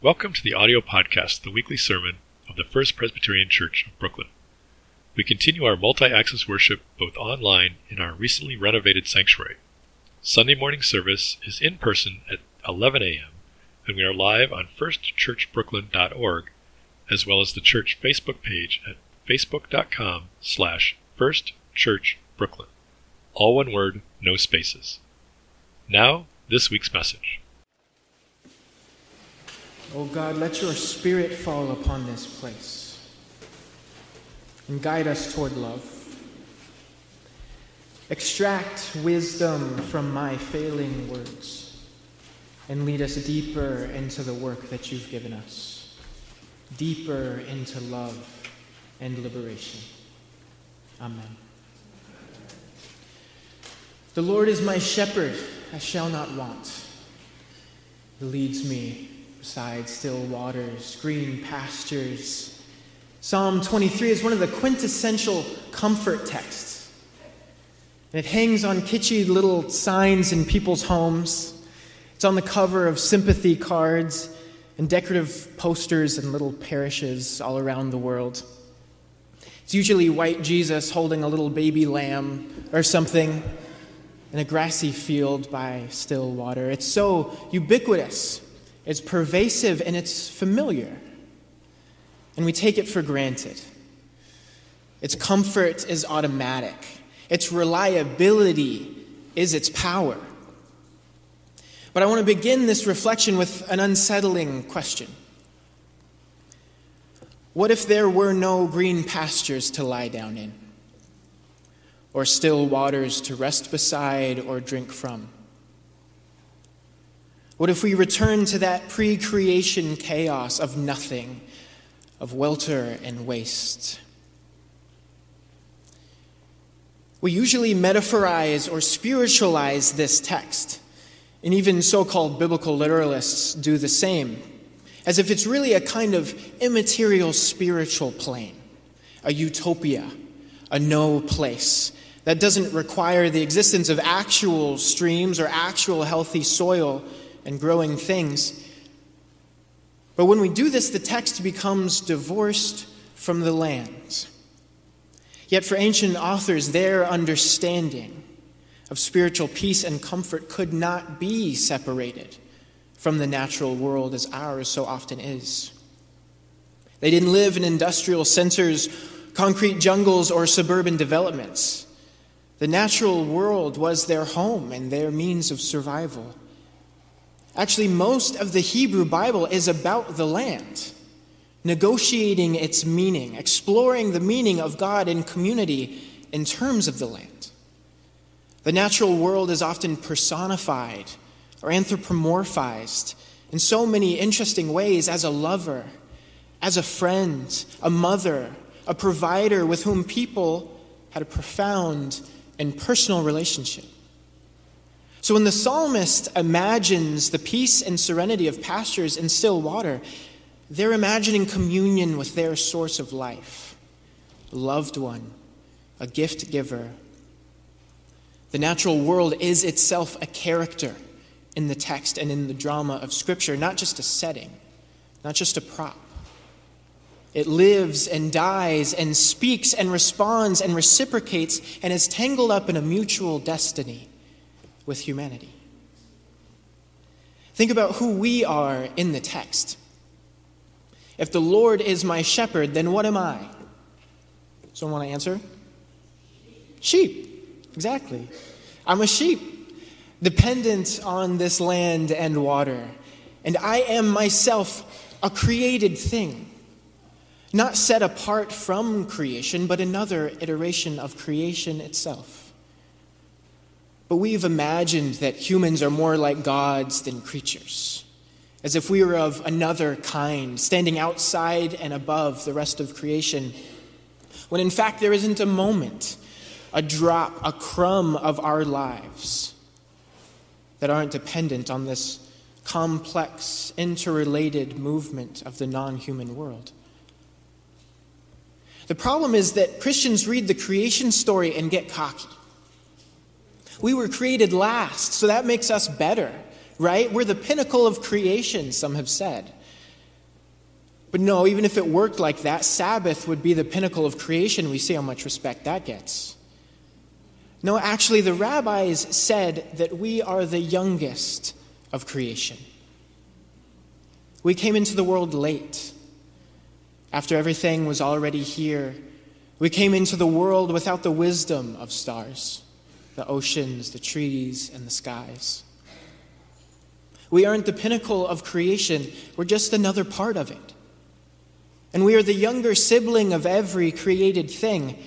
Welcome to the audio podcast, the weekly sermon of the First Presbyterian Church of Brooklyn. We continue our multi access worship both online in our recently renovated sanctuary. Sunday morning service is in person at 11 a.m., and we are live on firstchurchbrooklyn.org, as well as the church Facebook page at facebook.com slash firstchurchbrooklyn. All one word, no spaces. Now, this week's message. Oh God, let your spirit fall upon this place and guide us toward love. Extract wisdom from my failing words and lead us deeper into the work that you've given us, deeper into love and liberation. Amen. The Lord is my shepherd, I shall not want. He leads me beside still waters, green pastures. Psalm 23 is one of the quintessential comfort texts. It hangs on kitschy little signs in people's homes. It's on the cover of sympathy cards and decorative posters in little parishes all around the world. It's usually white Jesus holding a little baby lamb or something in a grassy field by still water. It's so ubiquitous it's pervasive and it's familiar. And we take it for granted. Its comfort is automatic, its reliability is its power. But I want to begin this reflection with an unsettling question. What if there were no green pastures to lie down in, or still waters to rest beside or drink from? What if we return to that pre creation chaos of nothing, of welter and waste? We usually metaphorize or spiritualize this text, and even so called biblical literalists do the same, as if it's really a kind of immaterial spiritual plane, a utopia, a no place that doesn't require the existence of actual streams or actual healthy soil and growing things. But when we do this, the text becomes divorced from the land. Yet for ancient authors, their understanding of spiritual peace and comfort could not be separated from the natural world as ours so often is. They didn't live in industrial centers, concrete jungles, or suburban developments. The natural world was their home and their means of survival. Actually, most of the Hebrew Bible is about the land, negotiating its meaning, exploring the meaning of God in community in terms of the land. The natural world is often personified or anthropomorphized in so many interesting ways as a lover, as a friend, a mother, a provider with whom people had a profound and personal relationship. So when the psalmist imagines the peace and serenity of pastures and still water, they're imagining communion with their source of life, loved one, a gift giver. The natural world is itself a character in the text and in the drama of Scripture, not just a setting, not just a prop. It lives and dies and speaks and responds and reciprocates and is tangled up in a mutual destiny with humanity. Think about who we are in the text. If the Lord is my shepherd, then what am I? Someone want to answer? Sheep. Exactly. I'm a sheep, dependent on this land and water. And I am myself a created thing, not set apart from creation, but another iteration of creation itself. But we've imagined that humans are more like gods than creatures, as if we were of another kind, standing outside and above the rest of creation, when in fact there isn't a moment, a drop, a crumb of our lives that aren't dependent on this complex, interrelated movement of the non human world. The problem is that Christians read the creation story and get cocky. We were created last, so that makes us better, right? We're the pinnacle of creation, some have said. But no, even if it worked like that, Sabbath would be the pinnacle of creation. We see how much respect that gets. No, actually, the rabbis said that we are the youngest of creation. We came into the world late, after everything was already here. We came into the world without the wisdom of stars, the oceans, the trees, and the skies. We aren't the pinnacle of creation, we're just another part of it. And we are the younger sibling of every created thing.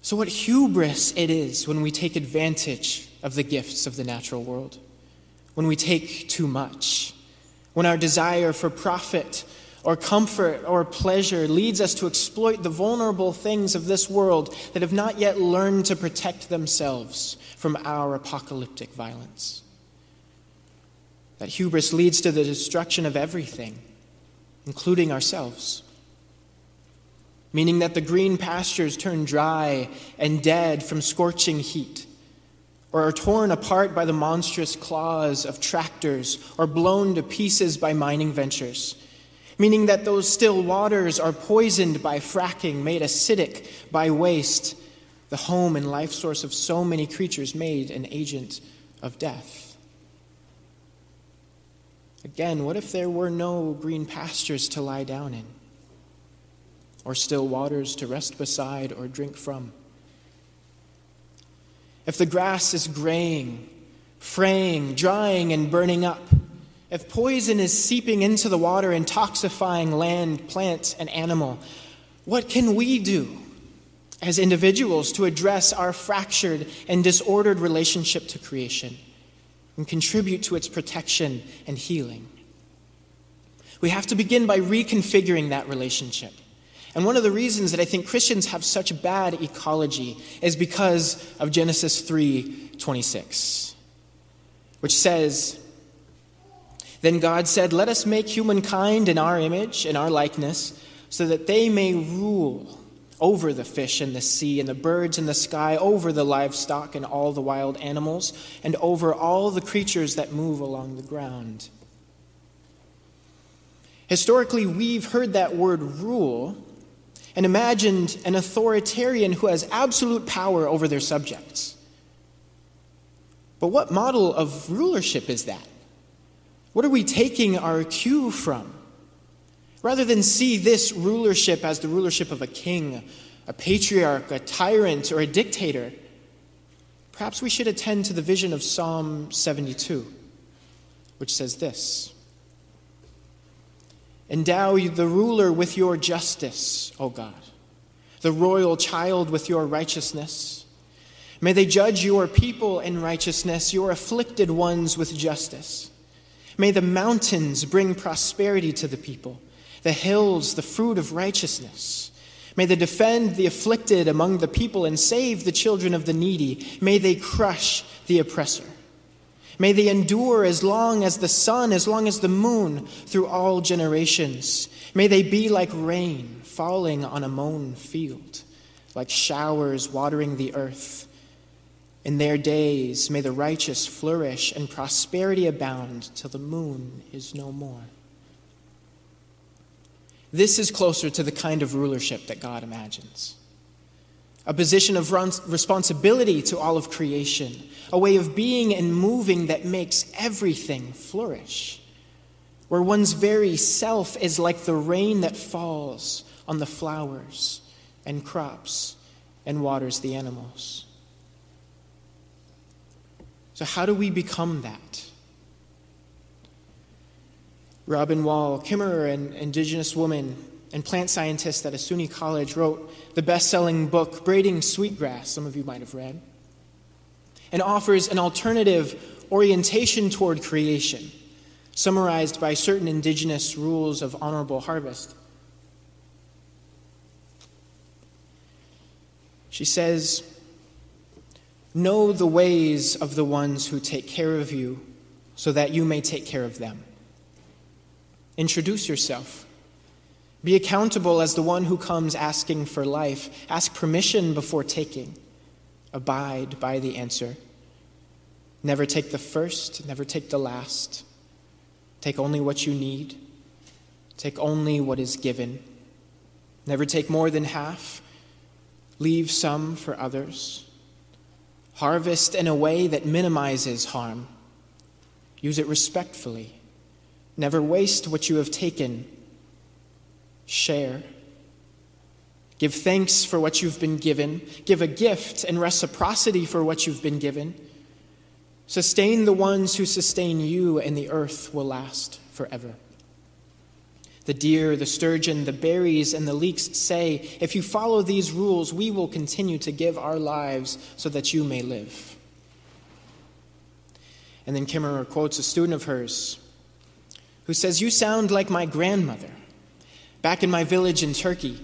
So, what hubris it is when we take advantage of the gifts of the natural world, when we take too much, when our desire for profit or comfort or pleasure leads us to exploit the vulnerable things of this world that have not yet learned to protect themselves from our apocalyptic violence. That hubris leads to the destruction of everything, including ourselves. Meaning that the green pastures turn dry and dead from scorching heat, or are torn apart by the monstrous claws of tractors, or blown to pieces by mining ventures meaning that those still waters are poisoned by fracking, made acidic by waste, the home and life source of so many creatures made an agent of death. Again, what if there were no green pastures to lie down in, or still waters to rest beside or drink from? If the grass is graying, fraying, drying, and burning up, if poison is seeping into the water, intoxifying land, plant, and animal, what can we do as individuals to address our fractured and disordered relationship to creation and contribute to its protection and healing? We have to begin by reconfiguring that relationship. And one of the reasons that I think Christians have such bad ecology is because of Genesis 3:26, which says, then God said, Let us make humankind in our image, in our likeness, so that they may rule over the fish in the sea and the birds in the sky, over the livestock and all the wild animals, and over all the creatures that move along the ground. Historically, we've heard that word rule and imagined an authoritarian who has absolute power over their subjects. But what model of rulership is that? What are we taking our cue from? Rather than see this rulership as the rulership of a king, a patriarch, a tyrant, or a dictator, perhaps we should attend to the vision of Psalm 72, which says this Endow the ruler with your justice, O God, the royal child with your righteousness. May they judge your people in righteousness, your afflicted ones with justice. May the mountains bring prosperity to the people, the hills, the fruit of righteousness. May they defend the afflicted among the people and save the children of the needy. May they crush the oppressor. May they endure as long as the sun, as long as the moon, through all generations. May they be like rain falling on a mown field, like showers watering the earth. In their days, may the righteous flourish and prosperity abound till the moon is no more. This is closer to the kind of rulership that God imagines a position of responsibility to all of creation, a way of being and moving that makes everything flourish, where one's very self is like the rain that falls on the flowers and crops and waters the animals. So, how do we become that? Robin Wall Kimmerer, an indigenous woman and plant scientist at a SUNY college, wrote the best selling book, Braiding Sweetgrass, some of you might have read, and offers an alternative orientation toward creation, summarized by certain indigenous rules of honorable harvest. She says, Know the ways of the ones who take care of you so that you may take care of them. Introduce yourself. Be accountable as the one who comes asking for life. Ask permission before taking. Abide by the answer. Never take the first, never take the last. Take only what you need. Take only what is given. Never take more than half. Leave some for others. Harvest in a way that minimizes harm. Use it respectfully. Never waste what you have taken. Share. Give thanks for what you've been given. Give a gift and reciprocity for what you've been given. Sustain the ones who sustain you, and the earth will last forever. The deer, the sturgeon, the berries, and the leeks say, If you follow these rules, we will continue to give our lives so that you may live. And then Kimmerer quotes a student of hers who says, You sound like my grandmother back in my village in Turkey.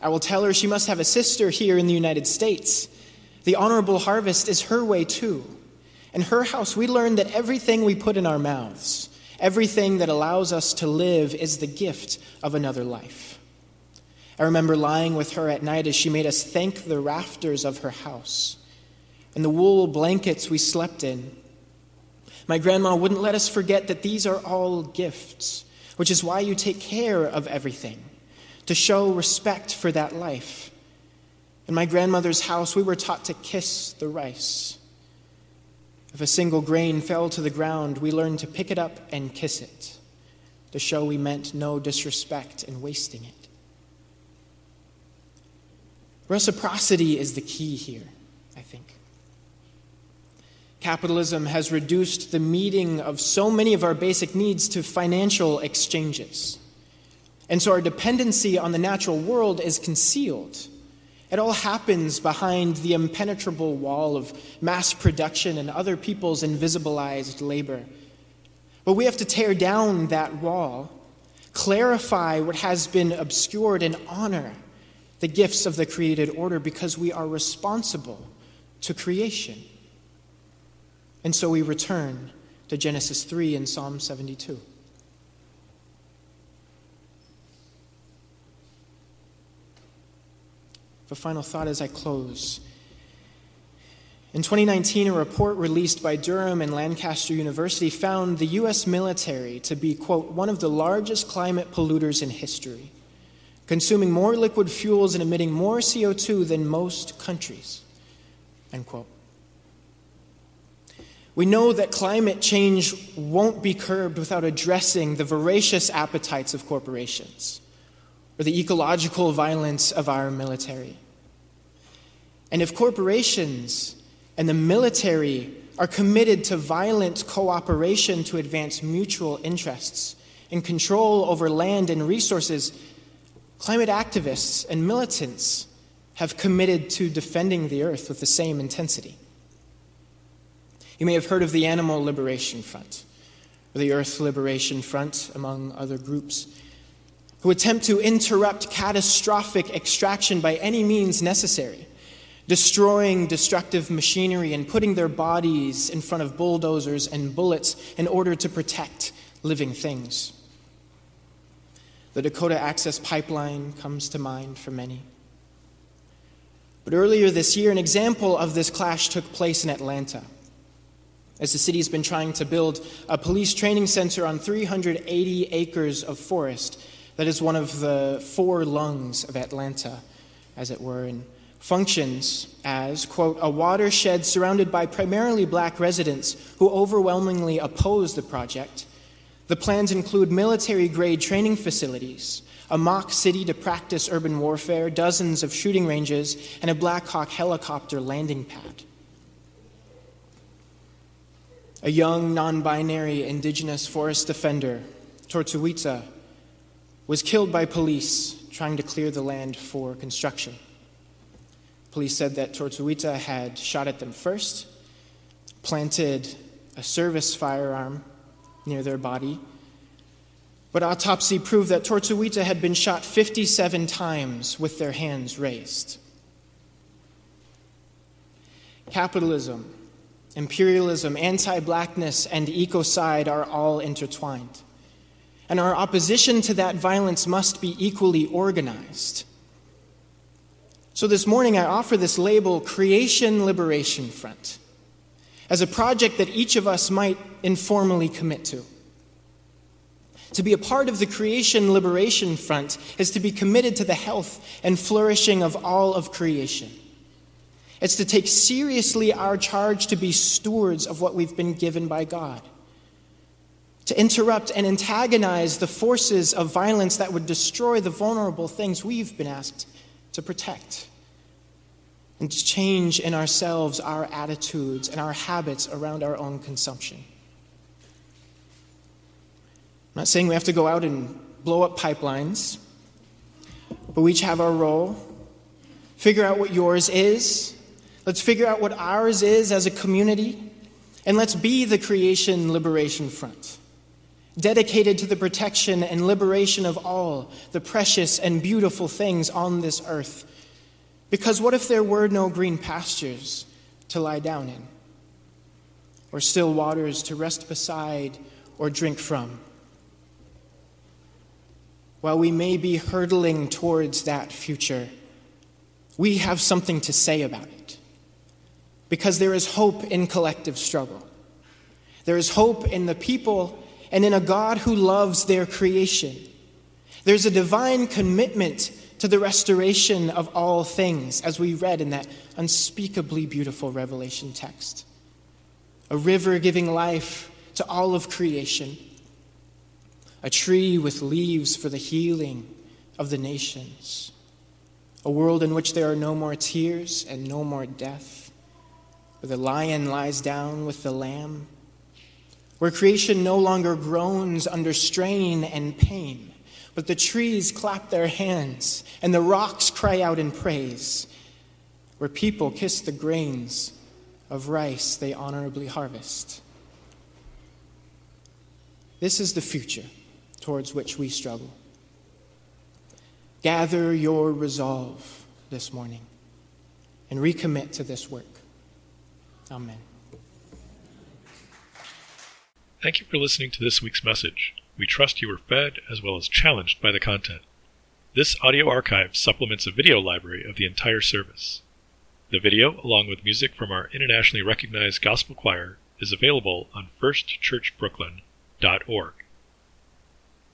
I will tell her she must have a sister here in the United States. The honorable harvest is her way too. In her house, we learn that everything we put in our mouths, everything that allows us to live, is the gift of another life. I remember lying with her at night as she made us thank the rafters of her house and the wool blankets we slept in. My grandma wouldn't let us forget that these are all gifts, which is why you take care of everything to show respect for that life. In my grandmother's house, we were taught to kiss the rice. If a single grain fell to the ground, we learned to pick it up and kiss it, to show we meant no disrespect in wasting it. Reciprocity is the key here, I think. Capitalism has reduced the meeting of so many of our basic needs to financial exchanges. And so our dependency on the natural world is concealed. It all happens behind the impenetrable wall of mass production and other people's invisibilized labor. But we have to tear down that wall, clarify what has been obscured, and honor the gifts of the created order because we are responsible to creation. And so we return to Genesis 3 and Psalm 72. A final thought as I close. In 2019, a report released by Durham and Lancaster University found the U.S. military to be, quote, one of the largest climate polluters in history, consuming more liquid fuels and emitting more CO2 than most countries, end quote. We know that climate change won't be curbed without addressing the voracious appetites of corporations or the ecological violence of our military. And if corporations and the military are committed to violent cooperation to advance mutual interests and control over land and resources, climate activists and militants have committed to defending the earth with the same intensity. You may have heard of the Animal Liberation Front, or the Earth Liberation Front, among other groups who attempt to interrupt catastrophic extraction by any means necessary, destroying destructive machinery and putting their bodies in front of bulldozers and bullets in order to protect living things. The Dakota Access Pipeline comes to mind for many. But earlier this year, an example of this clash took place in Atlanta as the city's been trying to build a police training center on 380 acres of forest that is one of the four lungs of Atlanta, as it were, and functions as, quote, a watershed surrounded by primarily black residents who overwhelmingly oppose the project. The plans include military grade training facilities, a mock city to practice urban warfare, dozens of shooting ranges, and a Black Hawk helicopter landing pad. A young non binary indigenous forest defender, Tortuguita, was killed by police trying to clear the land for construction. Police said that Tortuguita had shot at them first, planted a service firearm near their body, but autopsy proved that Tortuguita had been shot 57 times with their hands raised. Capitalism, imperialism, anti blackness, and ecocide are all intertwined and our opposition to that violence must be equally organized. So this morning, I offer this label Creation Liberation Front as a project that each of us might informally commit to. To be a part of the Creation Liberation Front is to be committed to the health and flourishing of all of creation. It's to take seriously our charge to be stewards of what we've been given by God. To interrupt and antagonize the forces of violence that would destroy the vulnerable things we've been asked to protect. And to change in ourselves our attitudes and our habits around our own consumption. I'm not saying we have to go out and blow up pipelines, but we each have our role. Figure out what yours is Let's figure out what ours is as a community, and let's be the Creation Liberation Front, dedicated to the protection and liberation of all the precious and beautiful things on this earth. Because what if there were no green pastures to lie down in, or still waters to rest beside or drink from? While we may be hurtling towards that future, we have something to say about it because there is hope in collective struggle. There is hope in the people and in a God who loves their creation. There's a divine commitment to the restoration of all things, as we read in that unspeakably beautiful Revelation text. A river giving life to all of creation, a tree with leaves for the healing of the nations, a world in which there are no more tears and no more death where the lion lies down with the lamb, where creation no longer groans under strain and pain, but the trees clap their hands and the rocks cry out in praise, where people kiss the grains of rice they honorably harvest. This is the future towards which we struggle. Gather your resolve this morning and recommit to this work. Amen. Thank you for listening to this week's message. We trust you were fed as well as challenged by the content. This audio archive supplements a video library of the entire service. The video, along with music from our internationally recognized gospel choir, is available on firstchurchbrooklyn.org.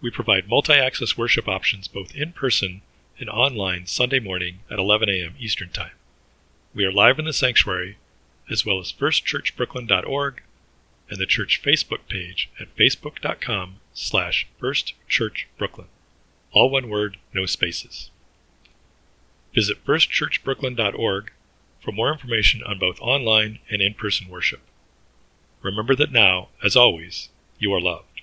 We provide multi access worship options both in person and online Sunday morning at 11 a.m. Eastern Time. We are live in the sanctuary as well as firstchurchbrooklyn.org and the church Facebook page at facebook.com slash First Church Brooklyn. All one word, no spaces. Visit firstchurchbrooklyn.org for more information on both online and in-person worship. Remember that now, as always, you are loved.